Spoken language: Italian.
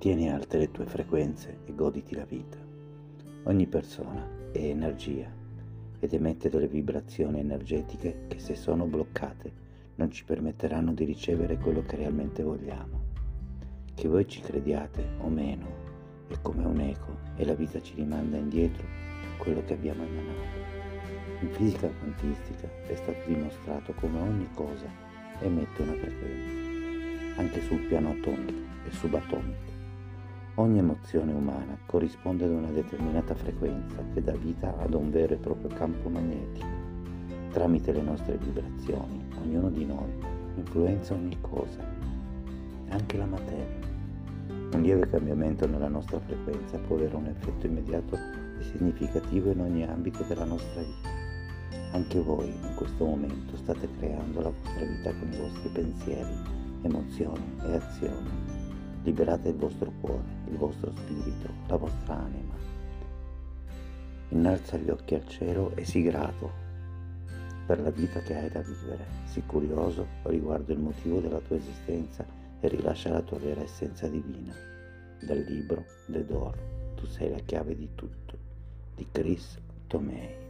Tieni alte le tue frequenze e goditi la vita. Ogni persona è energia ed emette delle vibrazioni energetiche che se sono bloccate non ci permetteranno di ricevere quello che realmente vogliamo. Che voi ci crediate o meno è come un eco e la vita ci rimanda indietro quello che abbiamo emanato. In fisica quantistica è stato dimostrato come ogni cosa emette una frequenza, anche sul piano atomico e subatomico. Ogni emozione umana corrisponde ad una determinata frequenza che dà vita ad un vero e proprio campo magnetico. Tramite le nostre vibrazioni, ognuno di noi influenza ogni cosa, anche la materia. Un lieve cambiamento nella nostra frequenza può avere un effetto immediato e significativo in ogni ambito della nostra vita. Anche voi in questo momento state creando la vostra vita con i vostri pensieri, emozioni e azioni liberate il vostro cuore, il vostro spirito, la vostra anima. Innalza gli occhi al cielo e sii grato per la vita che hai da vivere. Sii curioso riguardo il motivo della tua esistenza e rilascia la tua vera essenza divina. Dal libro The Door, tu sei la chiave di tutto, di Chris Tomei.